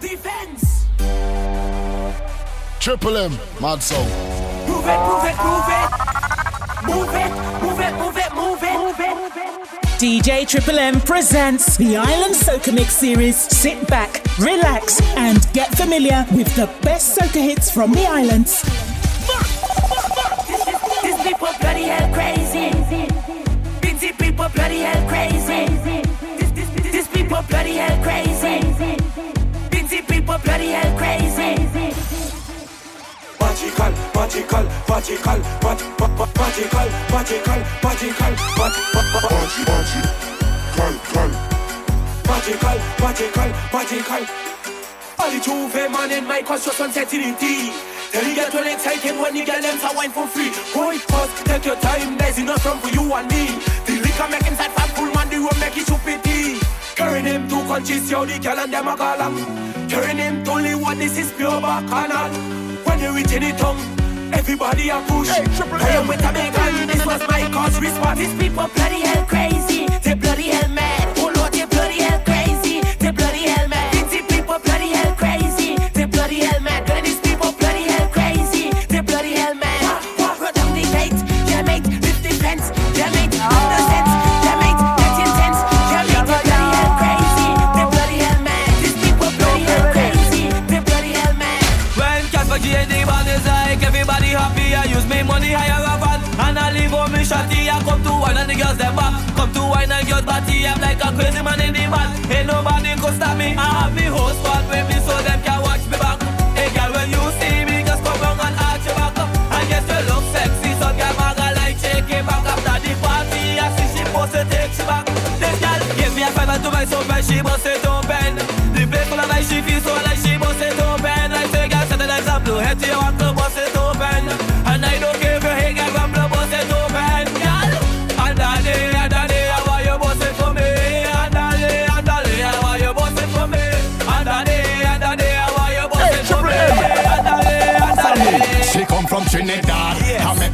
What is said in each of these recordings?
Defense. Triple M, mad song. Move it, move it, move it. Move it, move it, move it, move it, move it. DJ Triple M presents the Island Soca Mix series. Sit back, relax, and get familiar with the best soca hits from the islands. These people bloody hell crazy. Busy people bloody hell crazy. This, this, these people bloody hell crazy. Bloody hell crazy. Magical, magical, magical, mag- ma- ma- magical, magical, magical, mag- ma- ma- Magic, magic, cal, cal. magical, magical, magical. All the Juve man in my construction D. Tell you get well excited when you get them to wine for free. Boy, pause, take your time, there's enough room for you and me. The liquor make inside fat full man, the room make it stupid. Carrying him to countries, yo, the girl and them a galang. Carrying him to only one, this is pure bacchanal. When you reach in the tongue, everybody a push. I am with a big gun, this was my cause, response. These people bloody hell crazy. They bloody hell mad. Oh Lord, they bloody hell me money higher a van. And I leave on me shotty, I come to wine and the girls them back Come to wine and girls body, I'm like a crazy man in the band Ain't nobody could stop me, I have me host squad with me so them can watch me back Hey girl, when you see me, just come round and arch your back up. I guess you look sexy, so girl, maga like shake it back After the party, I see she post it, take she back. This girl give me a five to my soul, and she bust it open. The place full of like she feels so like she bust it open. Like say girl, set the lights up, blue head to your walk, bust it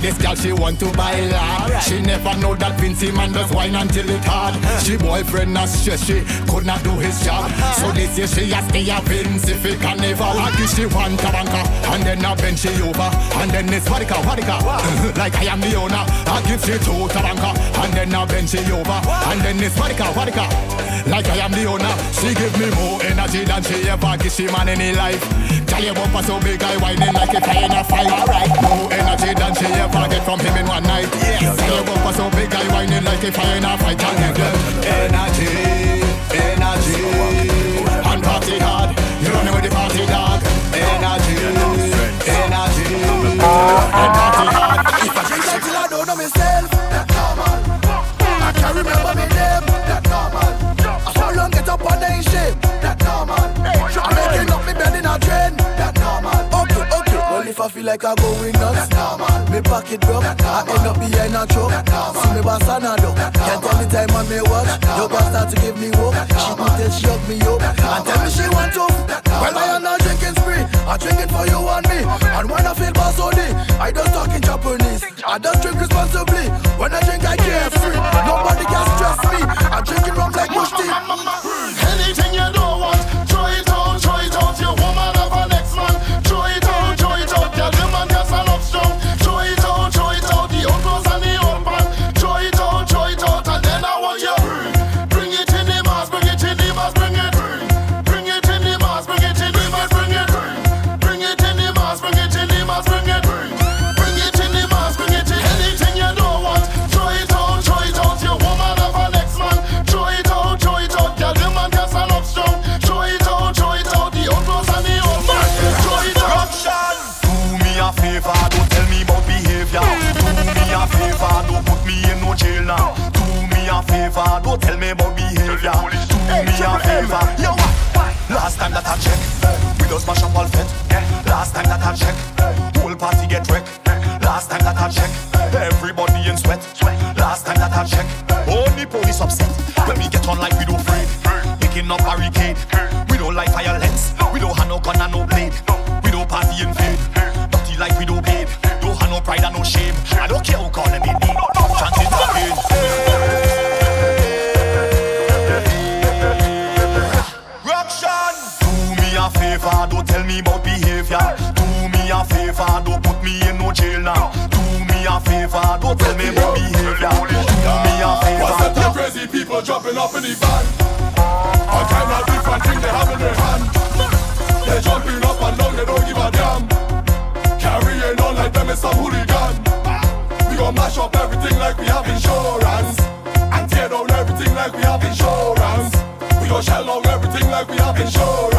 this girl, she want to buy land. She never know that Vincy man does wine until it hard. Uh-huh. She boyfriend not stress, she could not do his job. Uh-huh. So this year she has stay a for carnival. I give she one tabanka, and then I bend she over, and then it's wadika wadika. like I am the owner. I give she two tabanka, and then I bend she over, and then it's wadika wadika. Like I am the owner. She give me more energy than she ever give she man in her life. Tell your bumper so big, I whining like if I in a fight. Alright, more energy than she ever get from him in one night. Yes. Tell your bumper so big, I whining like if I in a fight. And give them energy, energy, and party hard. You running with the party dog. Energy, energy, and party hard. I feel like I'm going nuts, normal. Me pocket broke, I end up behind a truck. See me boss and a dog. Can't tell me time on me watch. Your girl start to give me hope. She put till she hug me up and tell me she want to. Well, I am not drinking spree. I'm drinking for you and me. And when I feel boss on I don't talk in Japanese. I don't drink responsibly. When I drink, I carefree. Nobody can stress me. I'm drinking rum like bush tea. Anything you don't behavior. Do me a favor, yo. Last time that I check, we don't smash up all fet. Last time that I check, whole party get wrecked. Last time that I check, jumping up in the van. I time that different thing they have in their hand. They're jumping up and down, they don't give a damn. Carrying on like them is some hooligan. We gon' mash up everything like we have insurance. And tear down everything like we have insurance. We gon' shell down everything like we have insurance.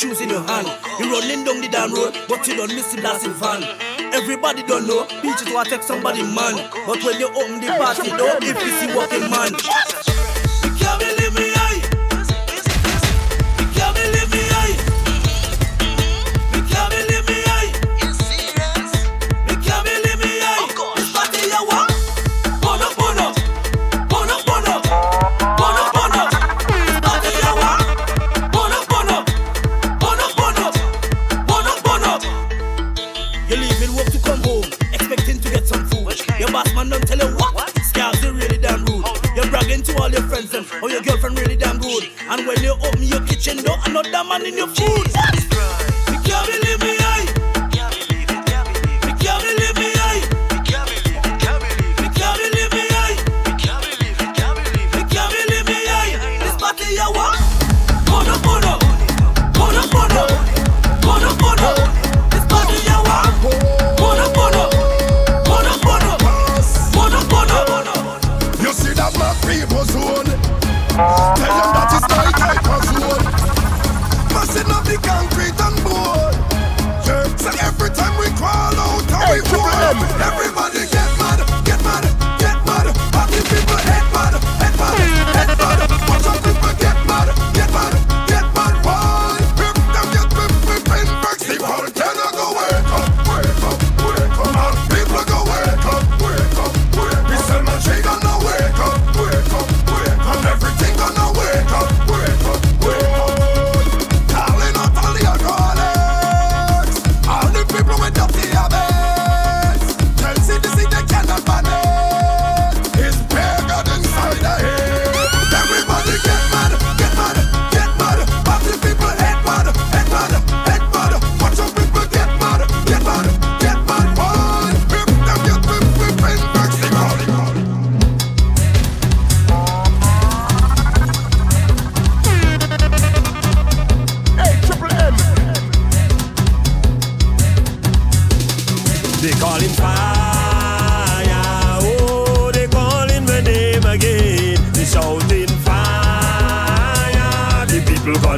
shoes in your hand. You running down the damn road, but you don't miss the blasting van. Everybody don't know, bitches want to take somebody man. But when you open the party door, if you see walking man. man in your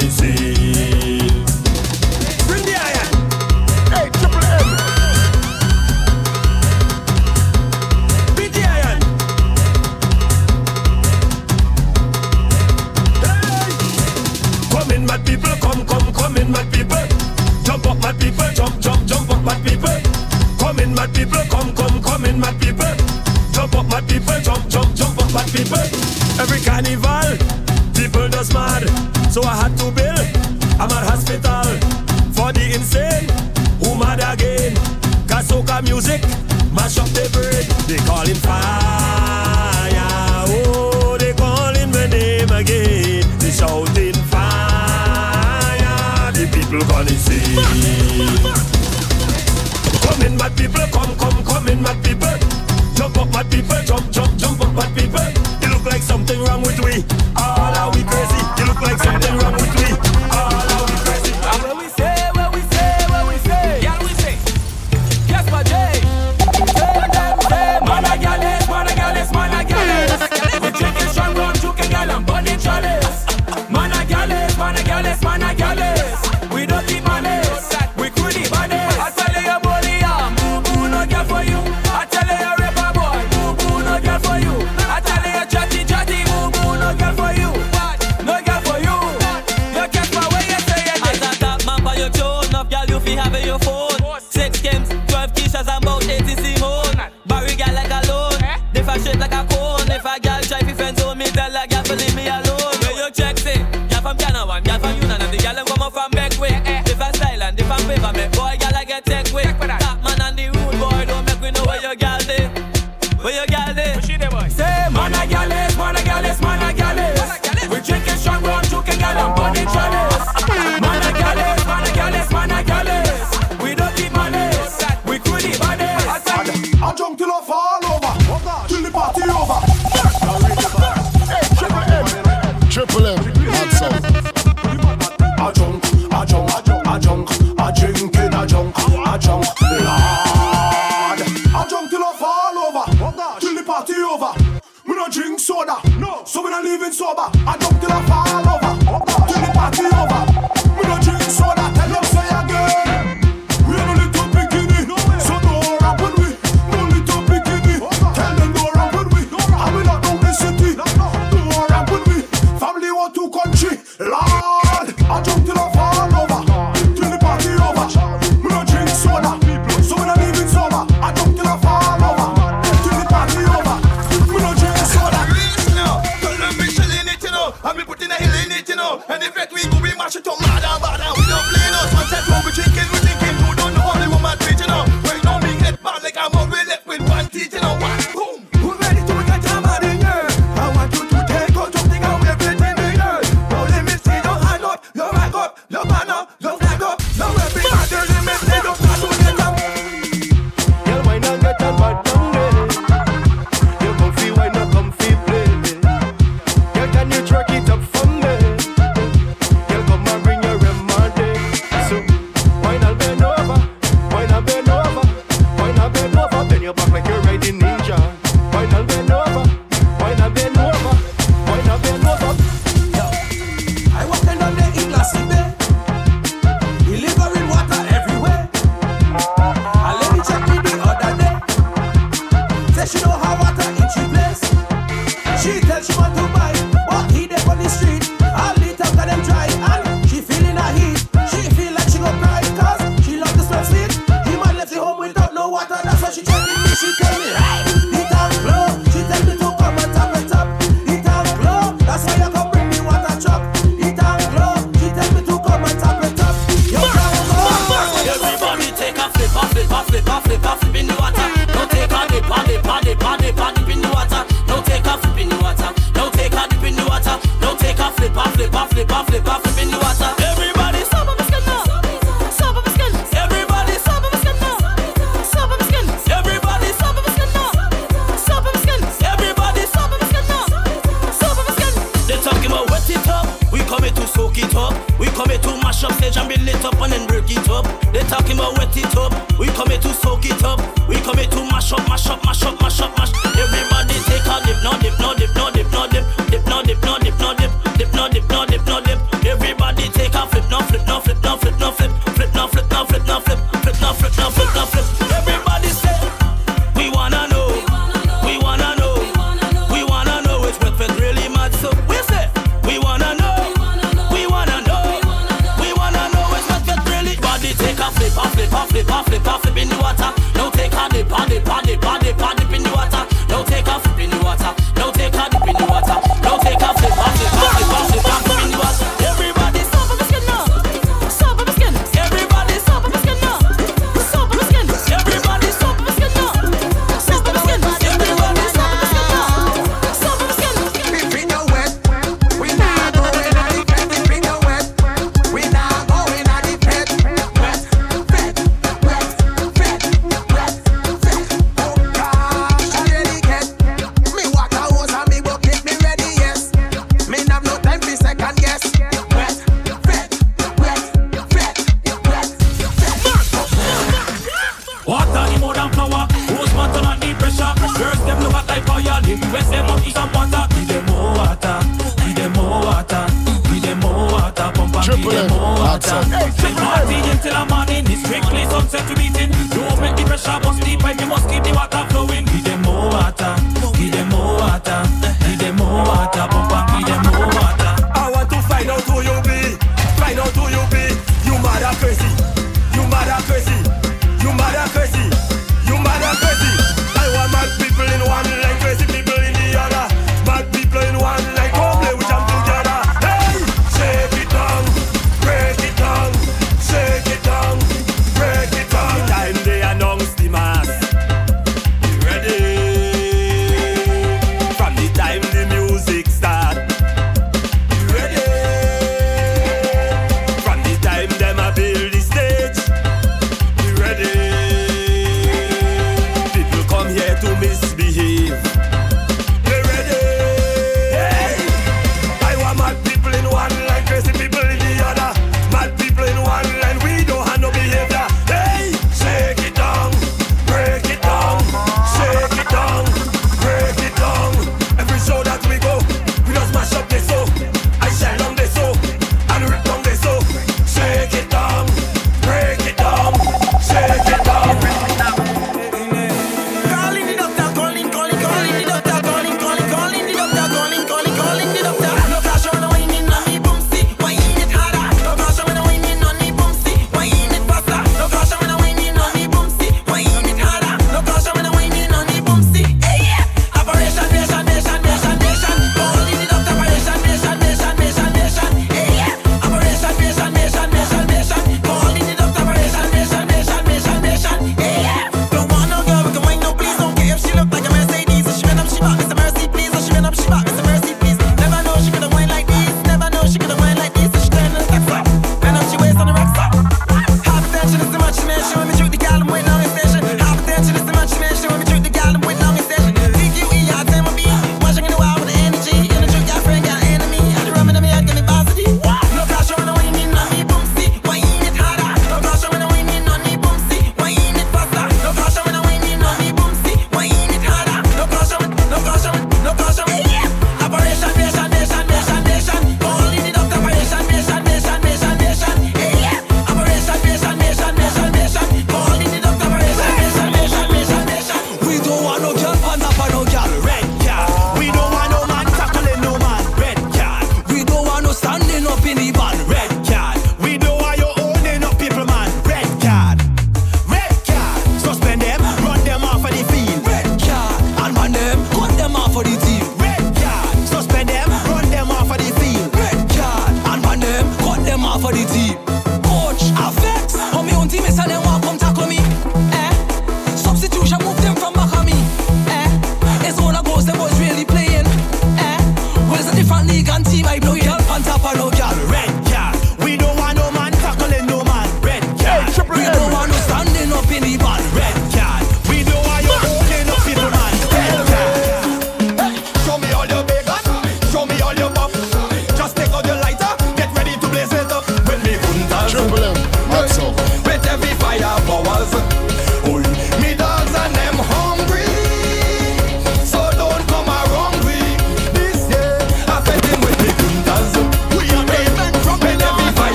people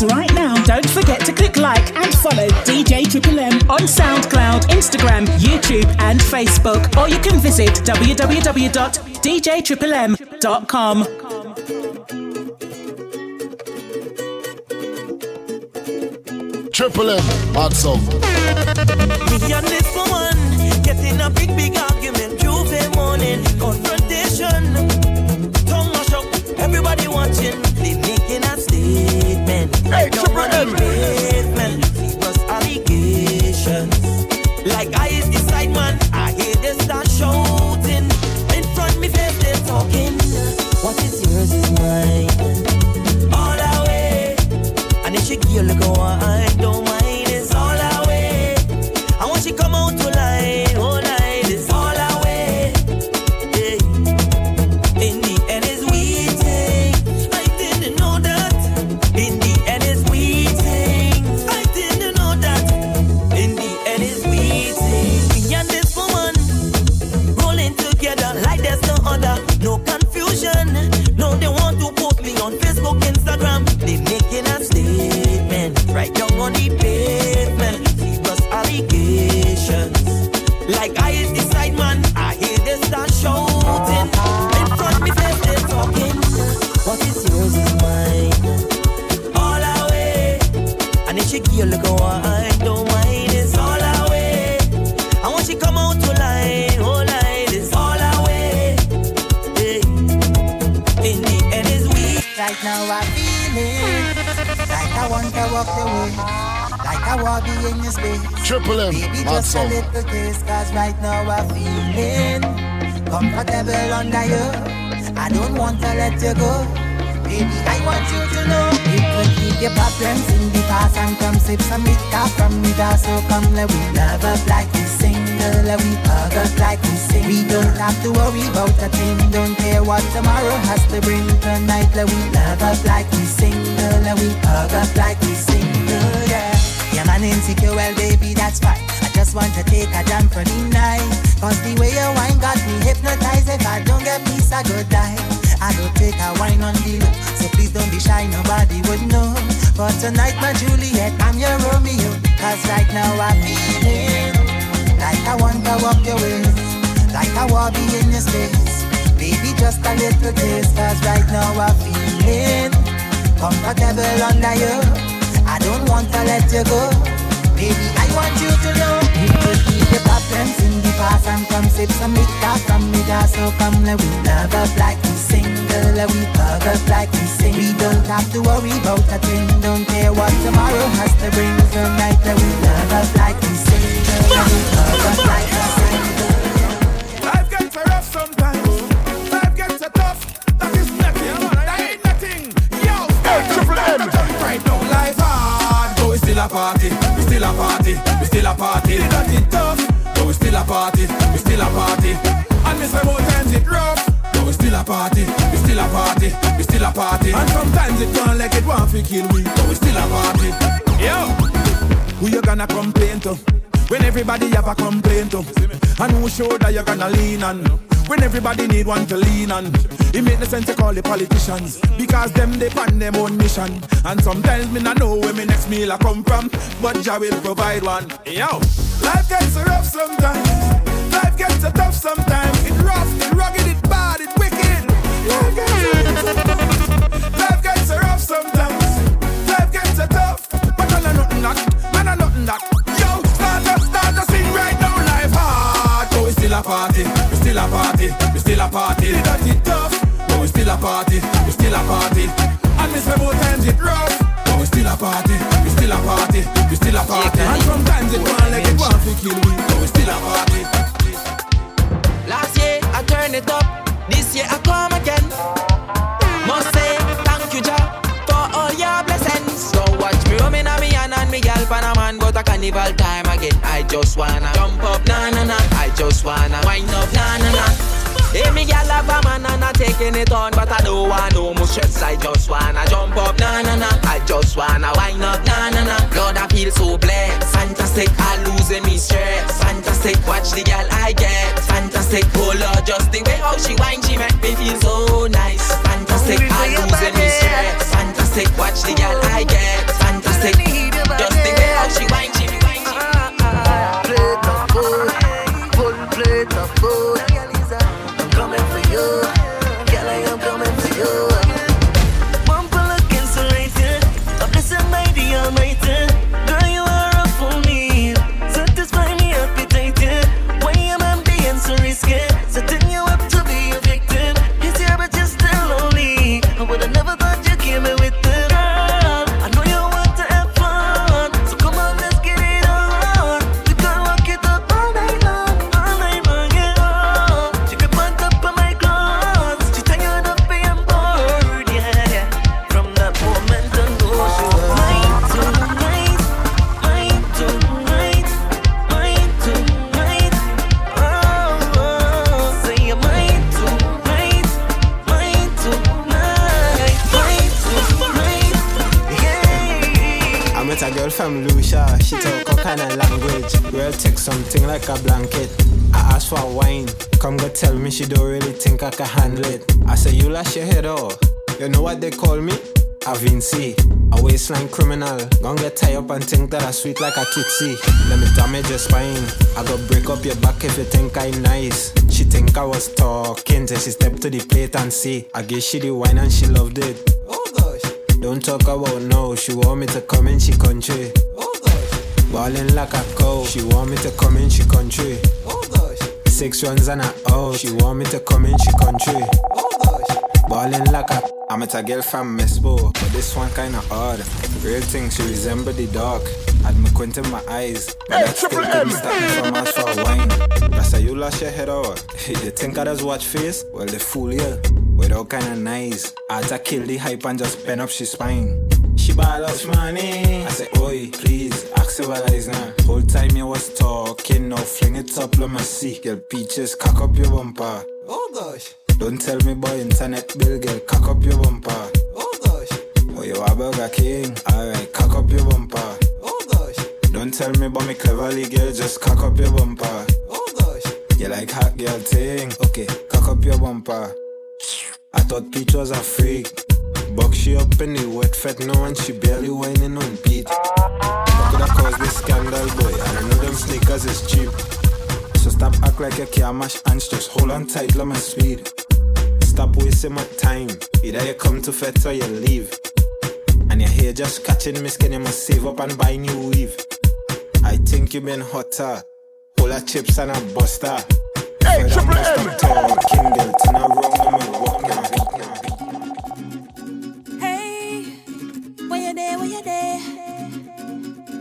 mix right now. Don't forget to click like and follow DJ Triple M on SoundCloud, Instagram, YouTube, and Facebook. Or you can visit www.djtriplem.com. Triple M, hot song. Me and this woman getting a big, big argument. Tuesday morning confrontation. Tongue mash up, everybody watching. Hey, Triple M. That's all. A little case, cause right now I'm feeling comfortable under you. I don't want to let you go. Baby, I want you to know. It could keep your problems in the past and come sip some vodka from me. So come, let we love up like we single, let we hug up like we sing. We don't have to worry about a thing. Don't care what tomorrow has to bring. Tonight, let we love up like we single, let we hug up like we single. Yeah, yeah, man insecure, well, baby, that's fine. I just want to take a jump for the night. Cause the way your wine got me hypnotized. If I don't get peace, I go die. I go take a wine on the low. So please don't be shy, nobody would know. But tonight, my Juliet, I'm your Romeo. Cause right now I'm feeling like I want to walk your ways. Like I want to be in your space. Baby, just a little taste. Cause right now I'm feeling comfortable under you. I don't want to let you go. Baby, I want you to know keep your problems in the past and come liquor. So come, let we love up like we single, let we hug up like we sing. We don't have to worry about a thing, don't care what tomorrow has to bring. Tonight, let we love up like we single, like we single. Still a party. We still a party. That it tough, but we still a party. We still a party. And say more times it rough. But we still a party, we still a party, we still a party. And sometimes it want like it want to kill me, but we still a party. Yo, who you gonna complain to? When everybody have a complaint to And who shoulder you gonna lean on When everybody need one to lean on. It make no sense to call the politicians Because them they on them own mission. And sometimes me not know where me next meal I come from But Jah will provide one. Yo, life gets rough sometimes. Life gets tough sometimes. It rough, it rugged, it bad, it wicked. Life gets Life gets rough sometimes. Life gets tough But man a nothing that, man a nothing that. Yo, start to, start to sing right now Life hard, but we still a party still a party, we still a party. That it tough, but we still a party We still a party. And me say both times it rough But we still a party, we still a party We still a party. And sometimes it want like it want to kill we But we still a party. Last year I turned it up, this year I come again. Carnival time again. I just wanna jump up, na na na. I just wanna wind up, na na na. Hey, me gal have a man and I taking it on, but I don't want no more stress. I just wanna jump up, na na na. I just wanna wind up, na na na. Lord, I feel so blessed, fantastic. I losing me stress, fantastic. Watch the gal I get, fantastic. Oh Lord, just the way how she whine, she make me feel so nice, fantastic. I losing me stress, fantastic. Watch the gal I get, fantastic. Just the way how she whine, she don't really think I can handle it. I say you lash your head off. You know what they call me? A Vinci, a waistline criminal. Gonna get tied up and think that I sweet like a tootsie. Let me damage your spine. I go break up your back if you think I'm nice. She think I was talking till she step to the plate and see. I gave she the wine and she loved it. Oh gosh. Don't talk about no, she want me to come in she country. Oh gosh. Ballin' like a cow, she want me to come in she country. Six runs and a out, she want me to come in she country. Oh. Ballin' like a I met a girl from Mesbo, but this one kinda odd. Real thing, she resemble the dog. Had me quint in my eyes, but that still couldn't stop me from ask for a wine. That's how you lost your head over. you think I just watch face? Well, they fool you. With all kind of nice. I had to kill the hype and just pen up she spine. Ball us money. I say, oi, please, actualize now. Whole time you was talking, now fling it up, let me see. Girl, peaches, cock up your bumper. Oh gosh. Don't tell me boy, internet bill, girl, cock up your bumper. Oh gosh. Oh, you are Burger King. Alright, cock up your bumper. Oh gosh. Don't tell me about me cleverly, girl, just cock up your bumper. Oh gosh. You like hot girl thing? Okay, cock up your bumper. I thought Peach was a freak. She up in the wet fat now and she barely whining on beat. How could I cause this scandal, boy? And I know them sneakers is cheap. So stop act like you can't mash ants, just hold on tight, let my speed. Stop wasting my time. Either you come to fetch or you leave. And your hair just catching me skin, you must save up and buy new weave. I think you been hotter. Full of chips and a buster. Hey, Triple M! Turn around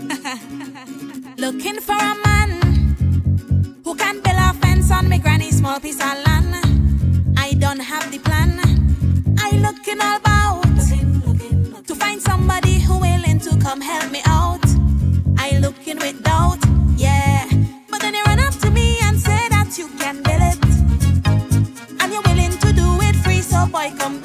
Looking for a man who can build a fence on me granny's small piece of land. I don't have the plan. I looking all about to find somebody who willing to come help me out. I looking with doubt, yeah. But then you run up to me and say that you can build it, and you're willing to do it free. So boy, come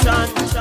man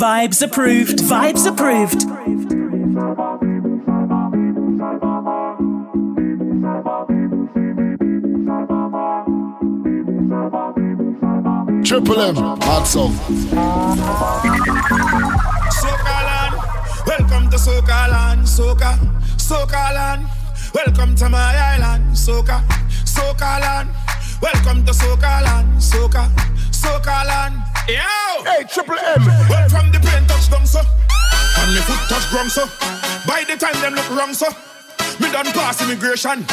Vibes approved. Vibes approved. Triple M, hot song. Soca land, welcome to Soca land, Soca, Soca land, welcome to my island, Soca, Soca land, welcome to Soca land, Soca, Soca land, yo. Hey, Triple M, welcome wrong, so. By the time them look wrong, so. Me done pass immigration.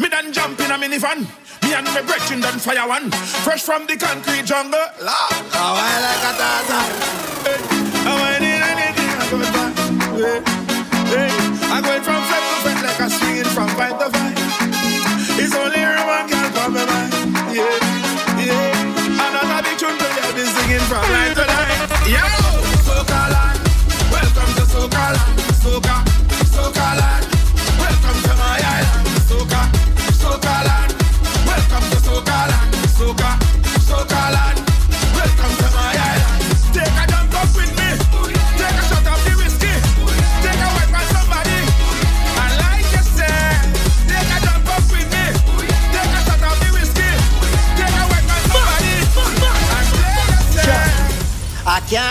Me done jump in a minivan. Me and my brethren done fire one. Fresh from the concrete jungle. La, la, like a tata? Hey, I need anything. I go back. Hey, hey. I going from flat to flat like I'm swinging from fight to fight. It's only room I can come by. Yeah.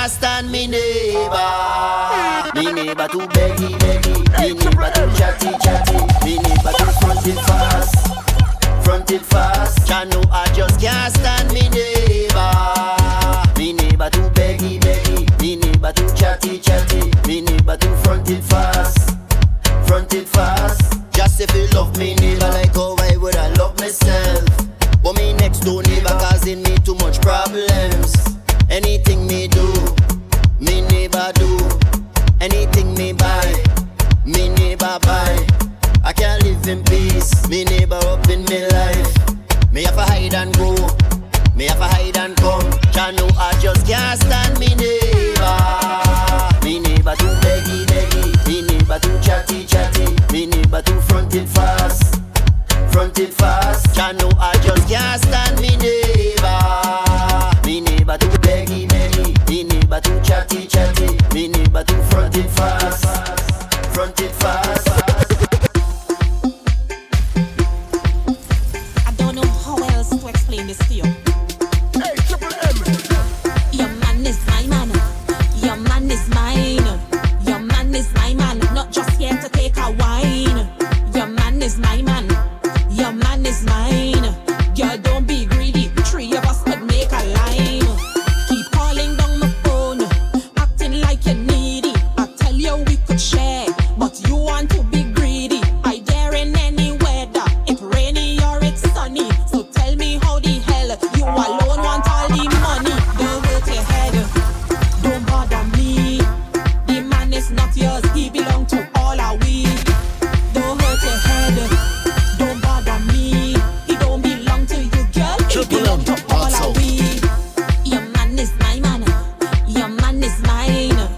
understand me neighbor. Me neighbor too beggy, beggy. Me neighbor too chatty, chatty. Me neighbor too fronted fast, fronted fast. Jah know I just can't stand me neighbor. Me neighbor too beggy, beggy. Me neighbor too chatty, chatty. Me neighbor too fronted fast, fronted fast. Just if you love me neighbor like how I would I love myself. But me next door neighbor causing me too much problems. front it fast. I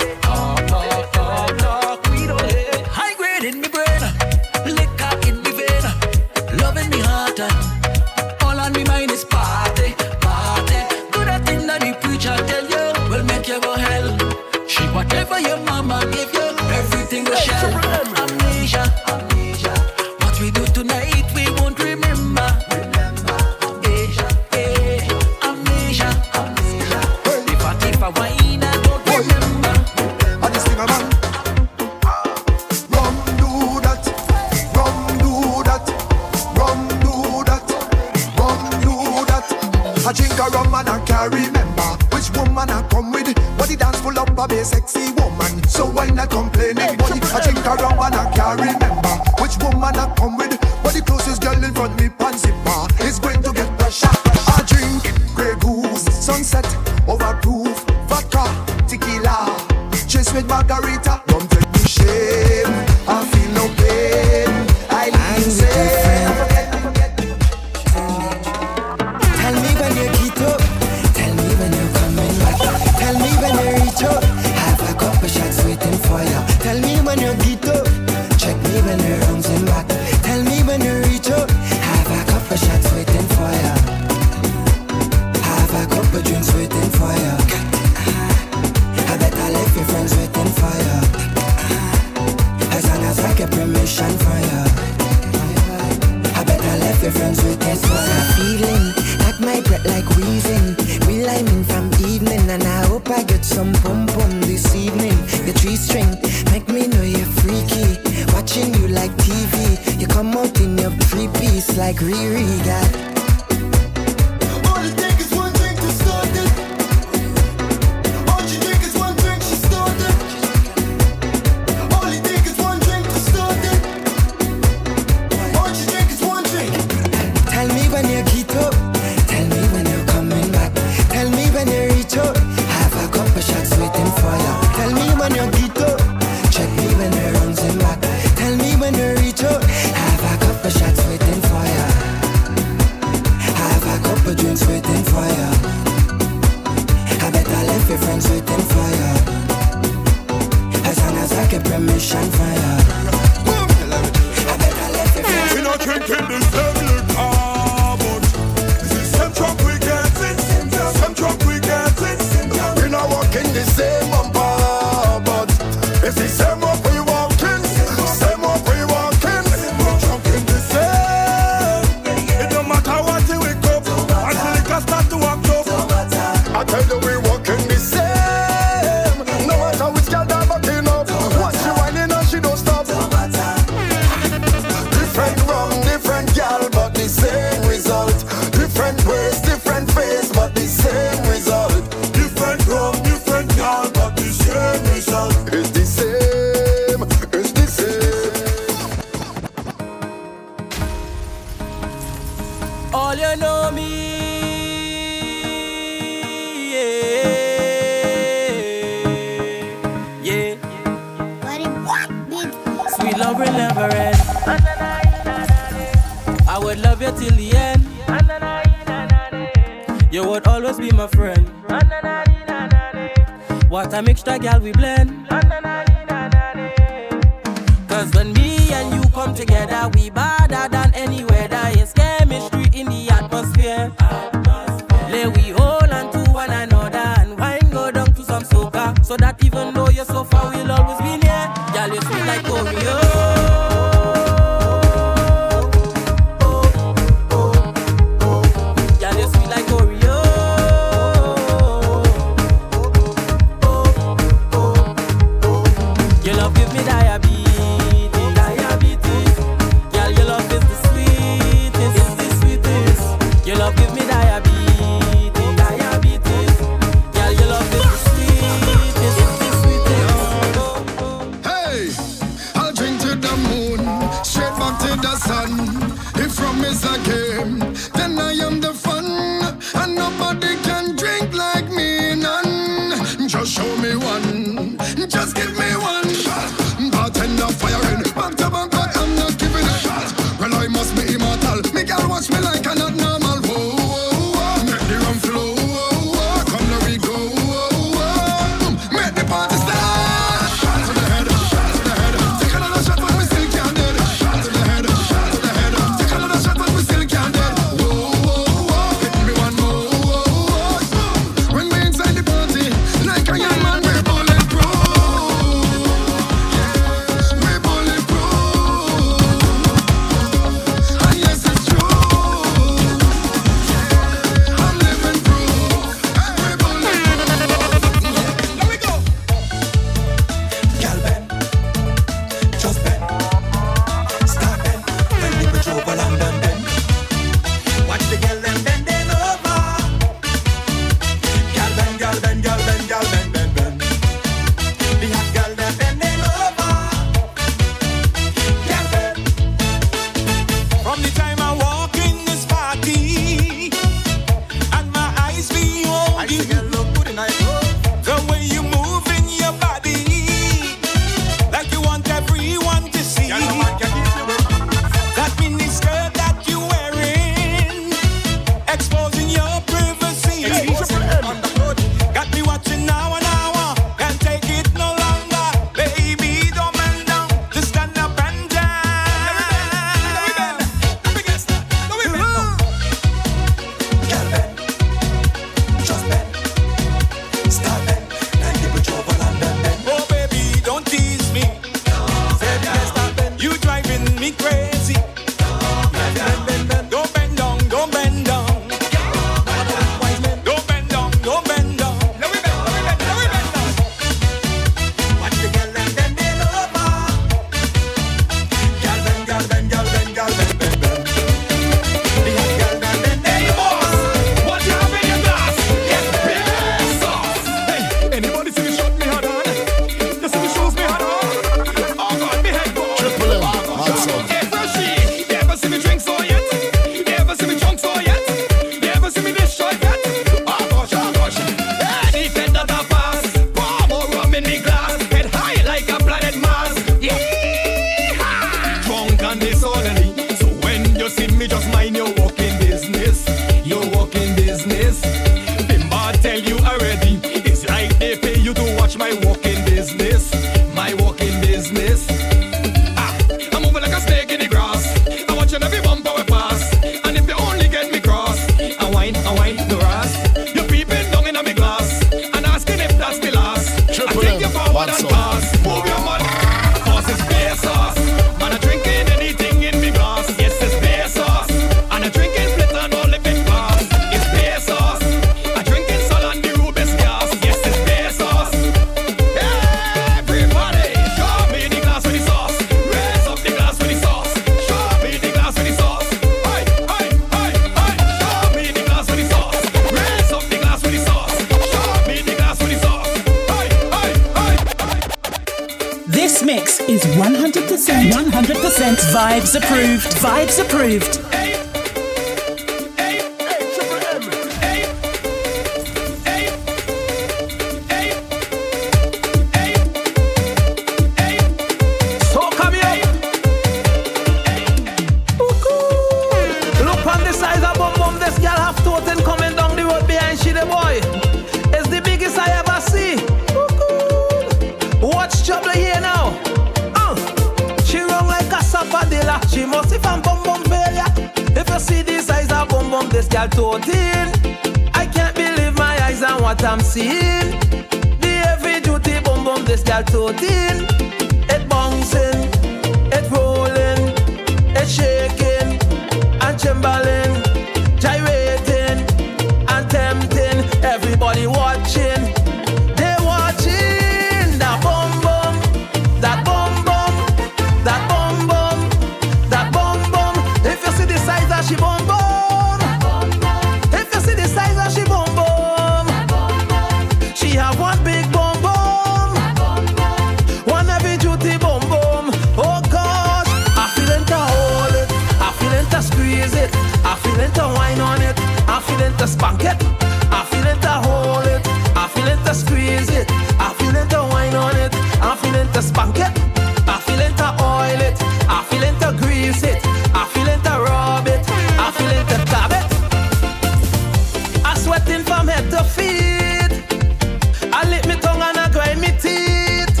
I lick my tongue and I grind my teeth.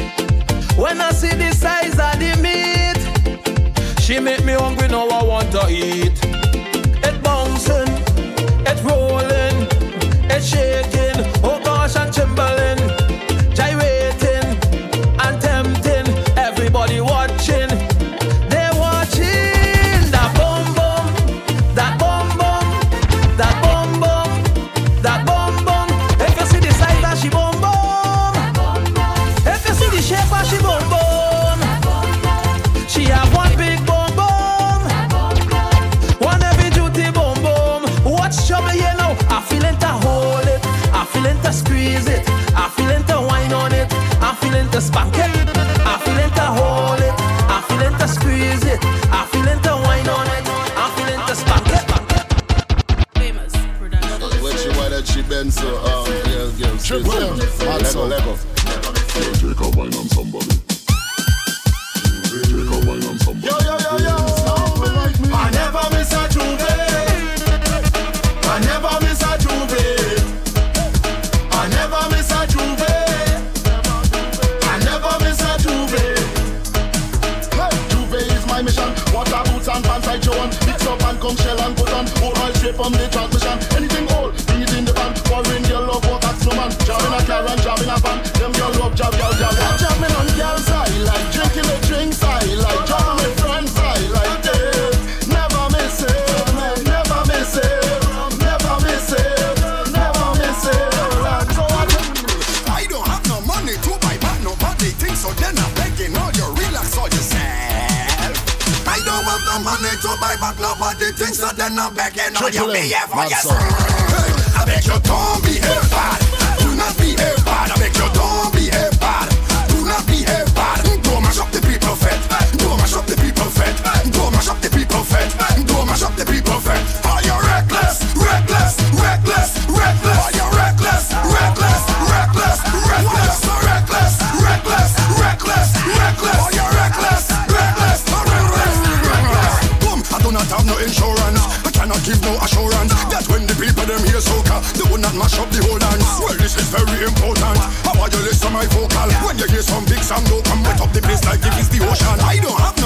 When I see the size of the meat, she make me hungry, now I want to eat. It bouncing, it rolling, it shaking. and I'm on your. Oh I beg you don't behave bad. Do not behave bad. I beg you don't mash up the whole dance. Well, this is very important. How are you listen my vocal? When you hear some big sound, go come wet up the place like if it's the ocean. I don't have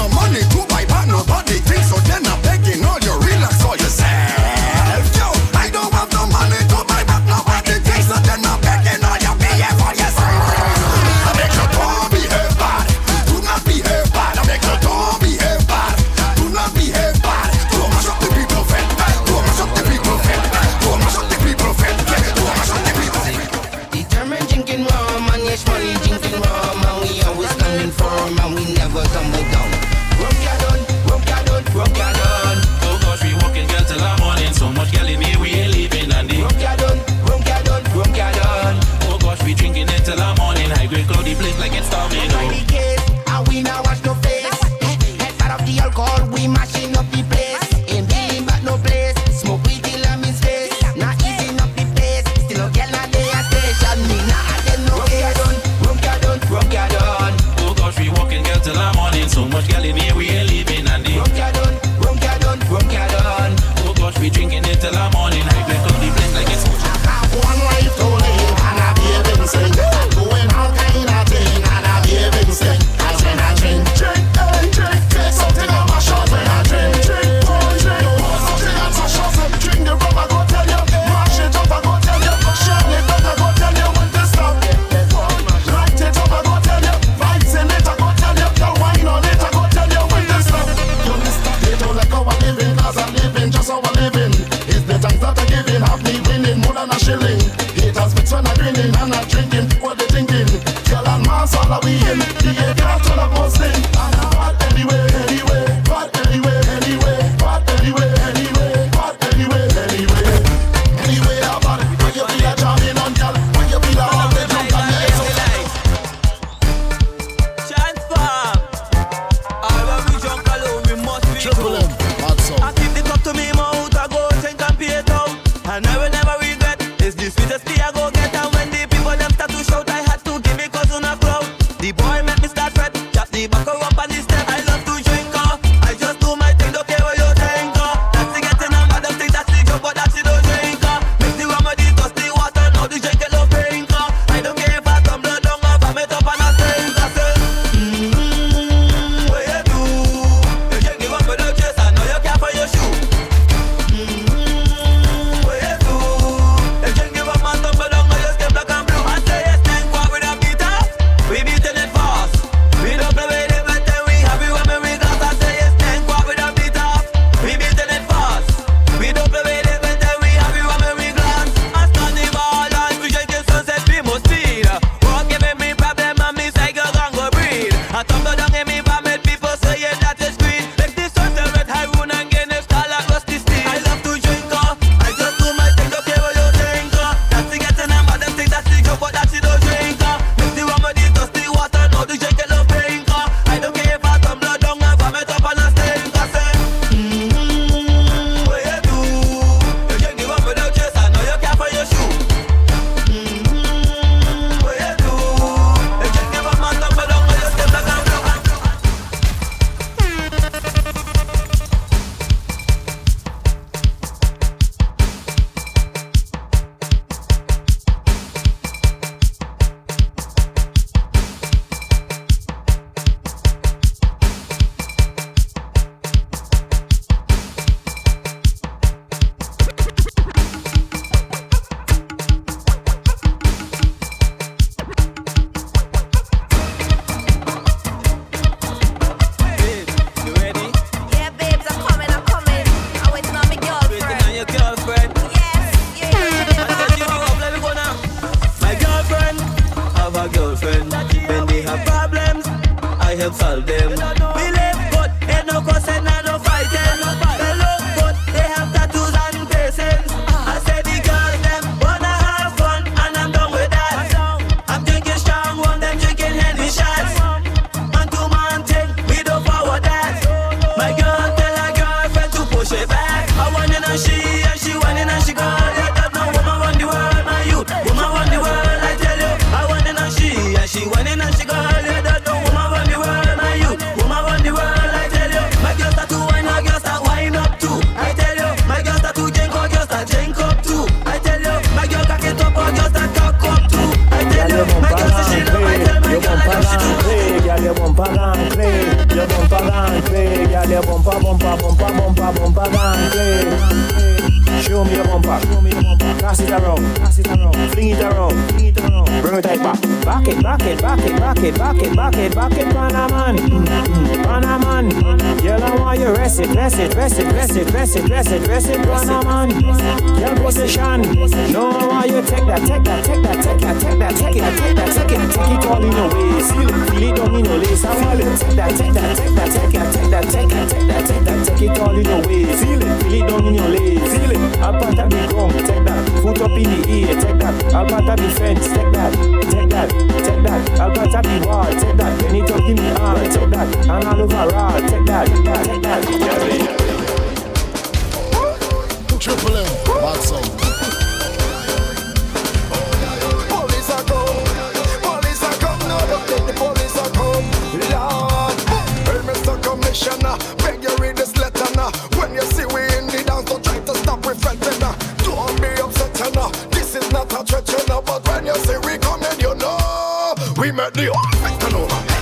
We met the turn over.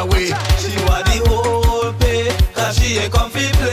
away. She want the whole pay, cause she ain't comfy play.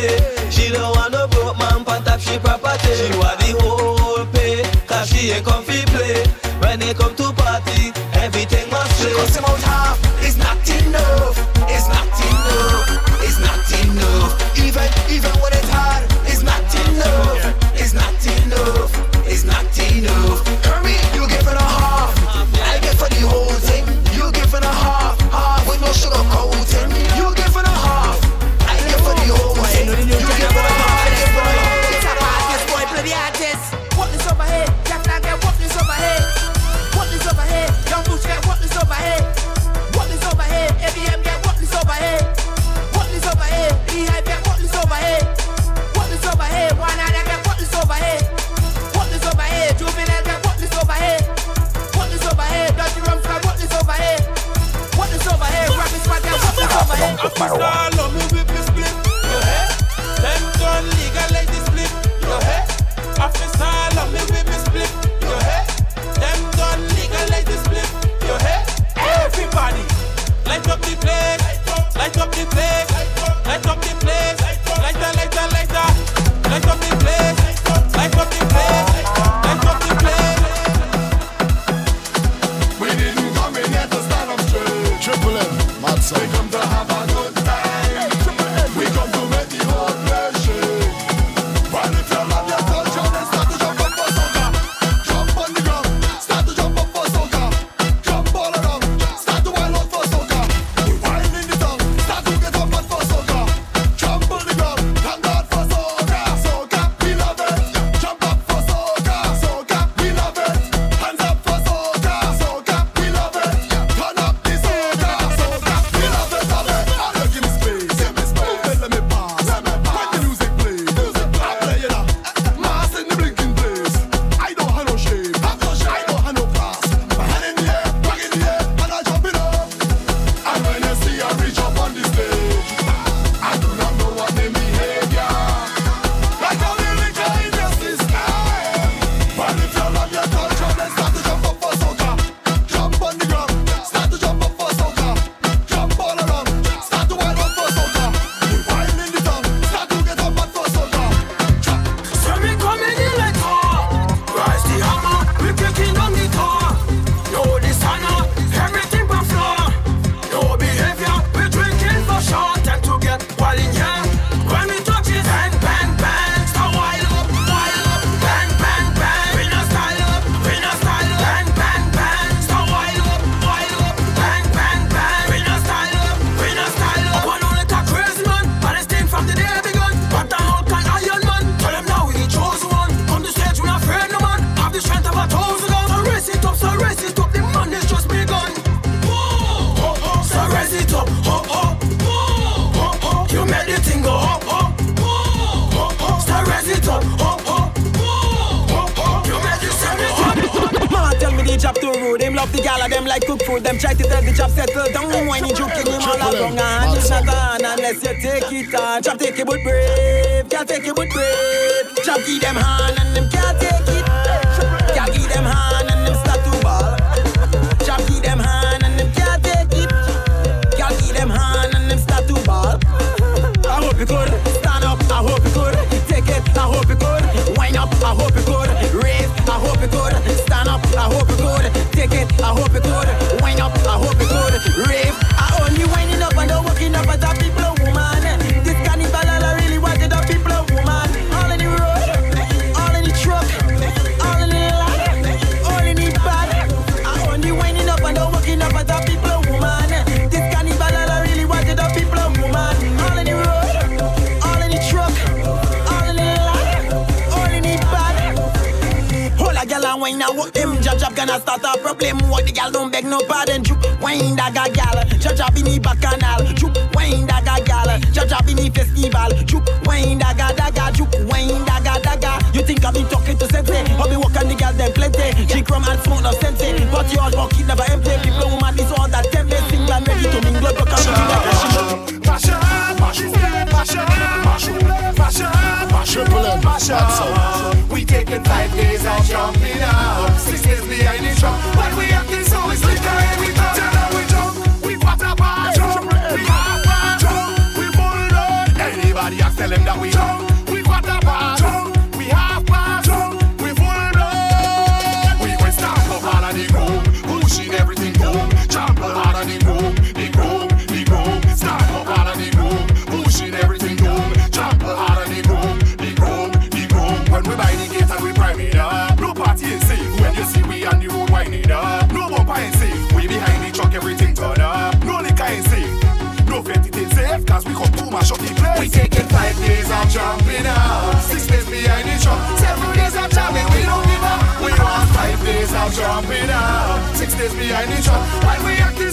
Six days behind the truck, while we acting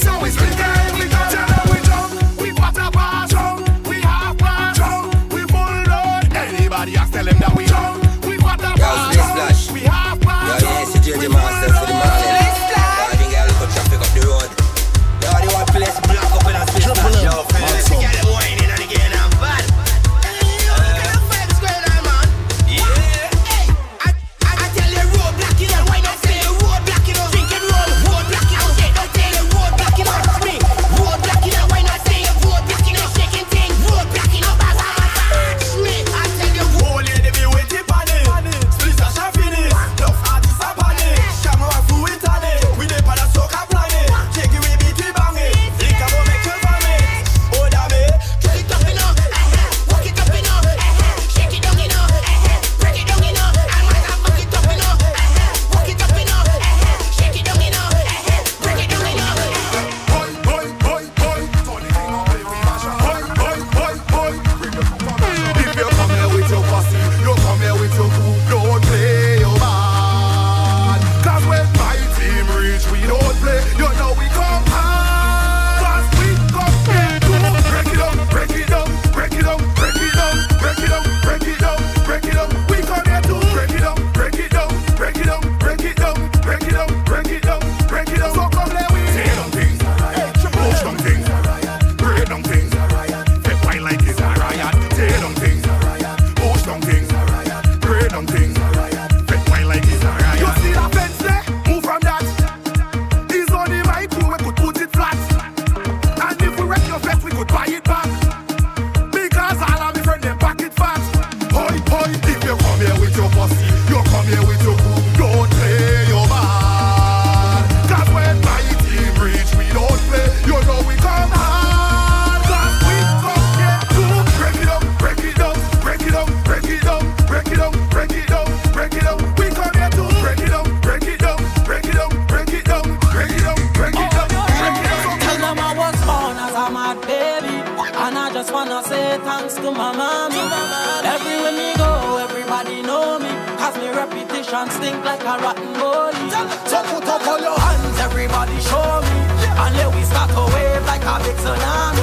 and stink like a rotten body. So put up all your hands, everybody show me. And let we start to wave like a big tsunami.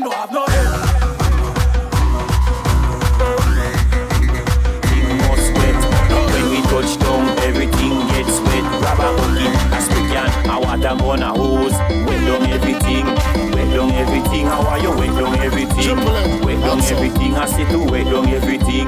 Me no have no head. must wet. When we touch down, everything gets wet. Grab a bucket, a spray can, a water gun, a hose. Wet down everything, wet down everything. How are you? Wet down everything, wet down everything. I say to wet down everything,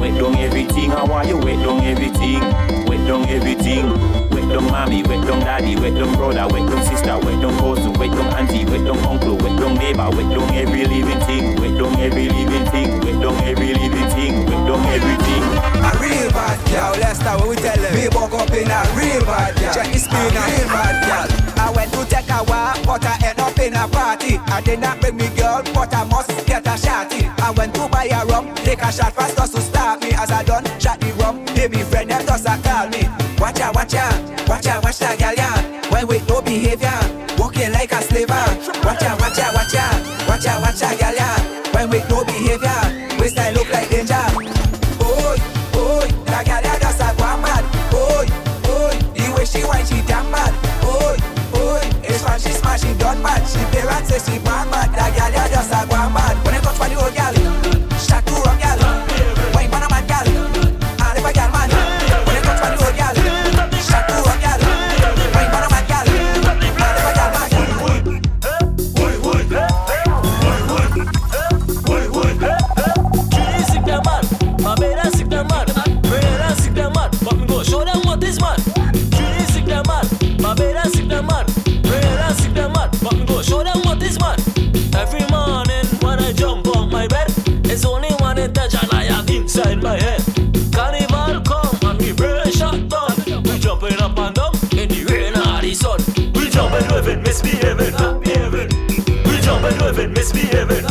wet down everything. How are you? Wet down everything, wet down everything. Wet down mommy, wet down daddy, wet down brother, wet down sister, wet down cousin, wet down auntie, wet down uncle, wet down neighbor, wet down every living thing, wet down every living thing, wet down every living thing, wet down everything. A real bad girl, let's start what we tell them. Me woke up in a real bad girl. Check the screen, a real bad girl. I went to take a walk, but I end up in a party. I did not bring me girl, but I must get a shotty. I went to buy a rum, take a shot fast just to stop me. As I done, shot the rum, baby friend them just a call me. Watch out, watch out, watch out, watch that girl, yeah. When with no behavior, walking like a slave. Watch out, watch out, watch out, watch out, watch that girl, yeah. It,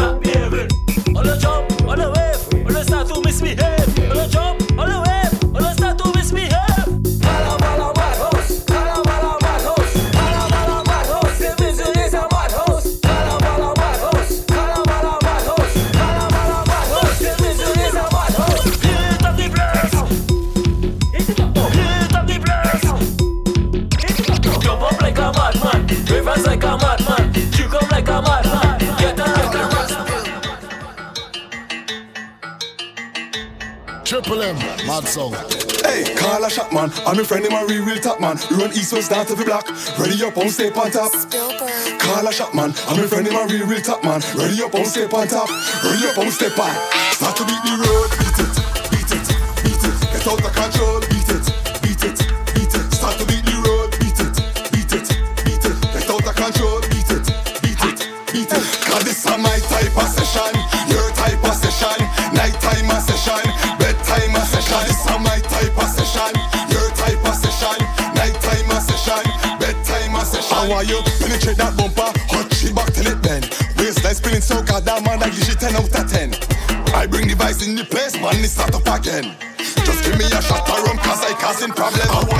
song. Hey, call a shot man. I'm a friend in my real real top man. We run east west down to the block. Ready up on step on top. Call a shot man. I'm a friend in my real real top man. Ready up on step on top. Ready up on step on. Start to beat the road. Beat it, beat it, beat it. Get out of control. I 10 out of 10. I bring the vice in the place, man. It start up again. Just give me a shot rum, cause I causing problem.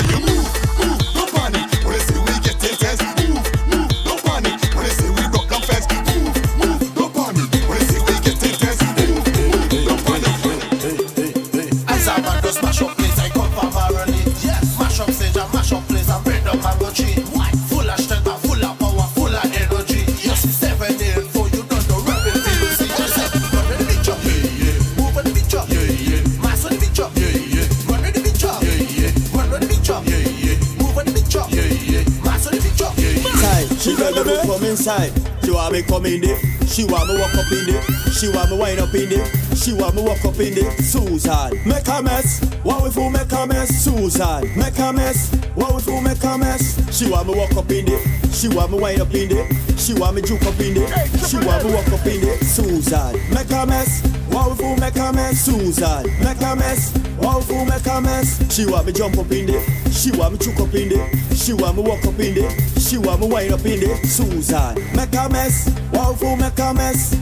Want me come in there. She want me walk up in there. She want me wind up in there. She want me walk up in there. Susan, make a mess. What we fool make a mess? Susan, make a mess. What we fool make a mess? She want me walk up in there. She want me wind up in there. She want me juke up in there. She want me walk up in there. Susan, make a mess. What we fool make a mess? Susan, make a mess. What we fool make a mess? She want me jump up in there. She want me juke up in there. She want me walk up in there. She want me wind up in there. Susan, make a mess. What we fool make a mess?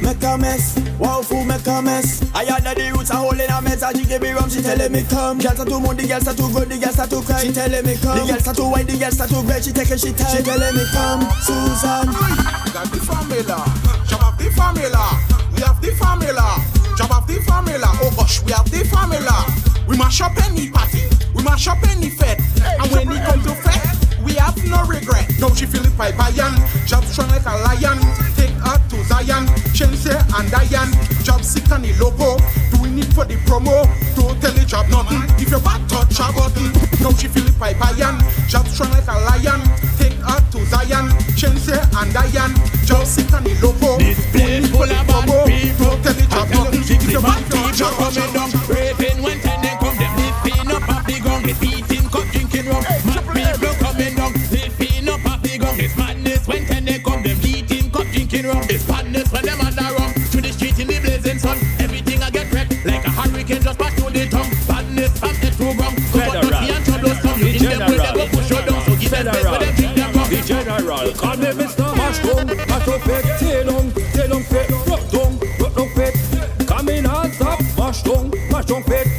Make a mess, wow fool make a mess I had the roots a hole in a mess she give me rum She telling me come Girls are too mood, the girls are too good, the girls are too cry She telling me come The girls are too white, the girls are too great She taking shit time She telling me come Susan We got the formula, chop off the formula. We have the formula, chop off the formula. Oh gosh, we have the formula. We mash up any party, we mash up any fed, and when it come to fed, we have no regret. Now she feel it pipe iron, job strong like a lion. Take her to Zion, Chelsea and Diane. Job sick and the logo, doing it for the promo. Don't tell the job nothing. If your back touch a button, now she feel it pipe iron, job strong like a lion. Take her to Zion, Chelsea and Diane. Job sick and the logo, doing it for the promo. Don't tell the job nothing. If your back touch a button, raping when. rough. If badness when them under rum To the street in the blazing sun. Everything I get wrecked like a hurricane just pass through the tongue. Badness from the true go Federal. Federal. And troubles come. You in them way they go push your down. So give them space for them drink them rum. The general. Call me Mr. Mushroom. Mushroom fit. Tail on. Tail on fit. Rock down. Rock down fit. in and top. Mushroom. Mushroom fit.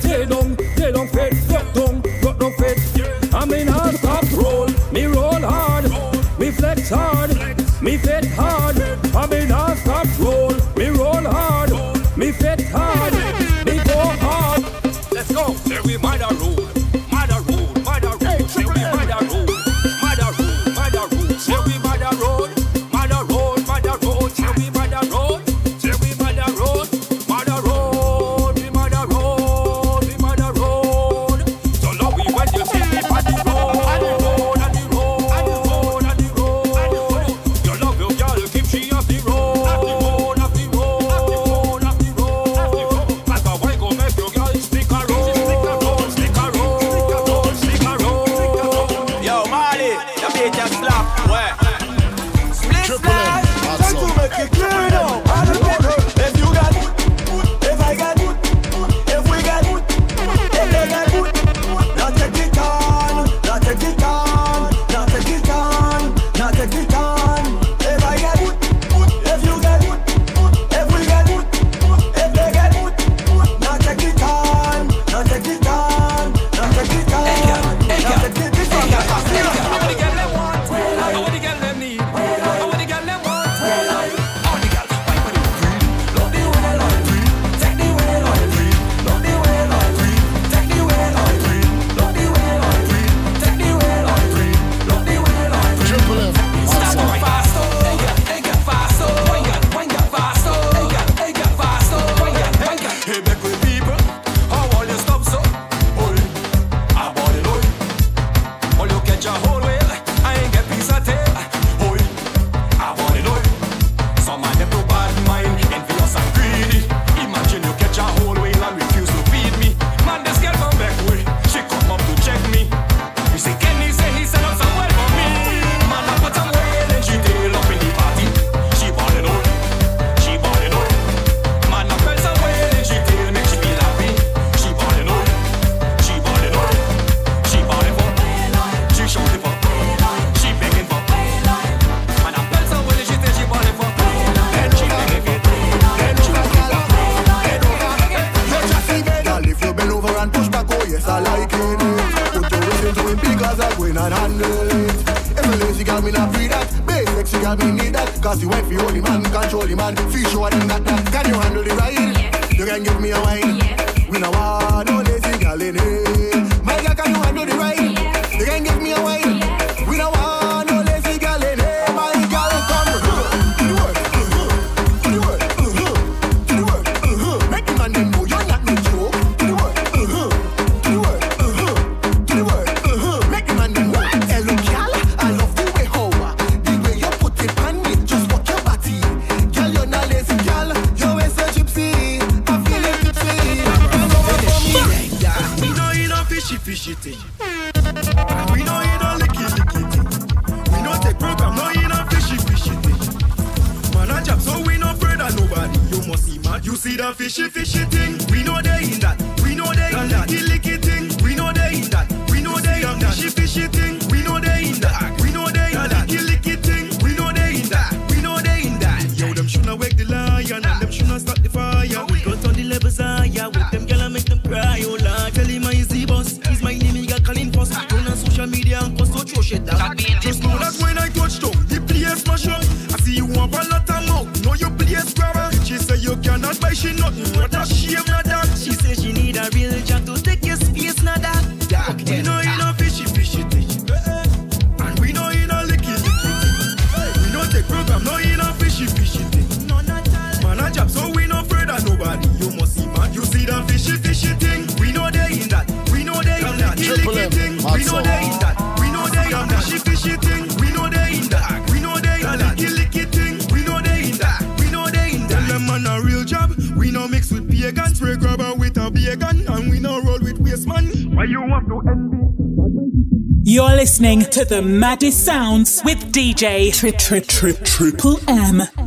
Listening to the maddest sounds with DJ Tri Tri Tri Triple M.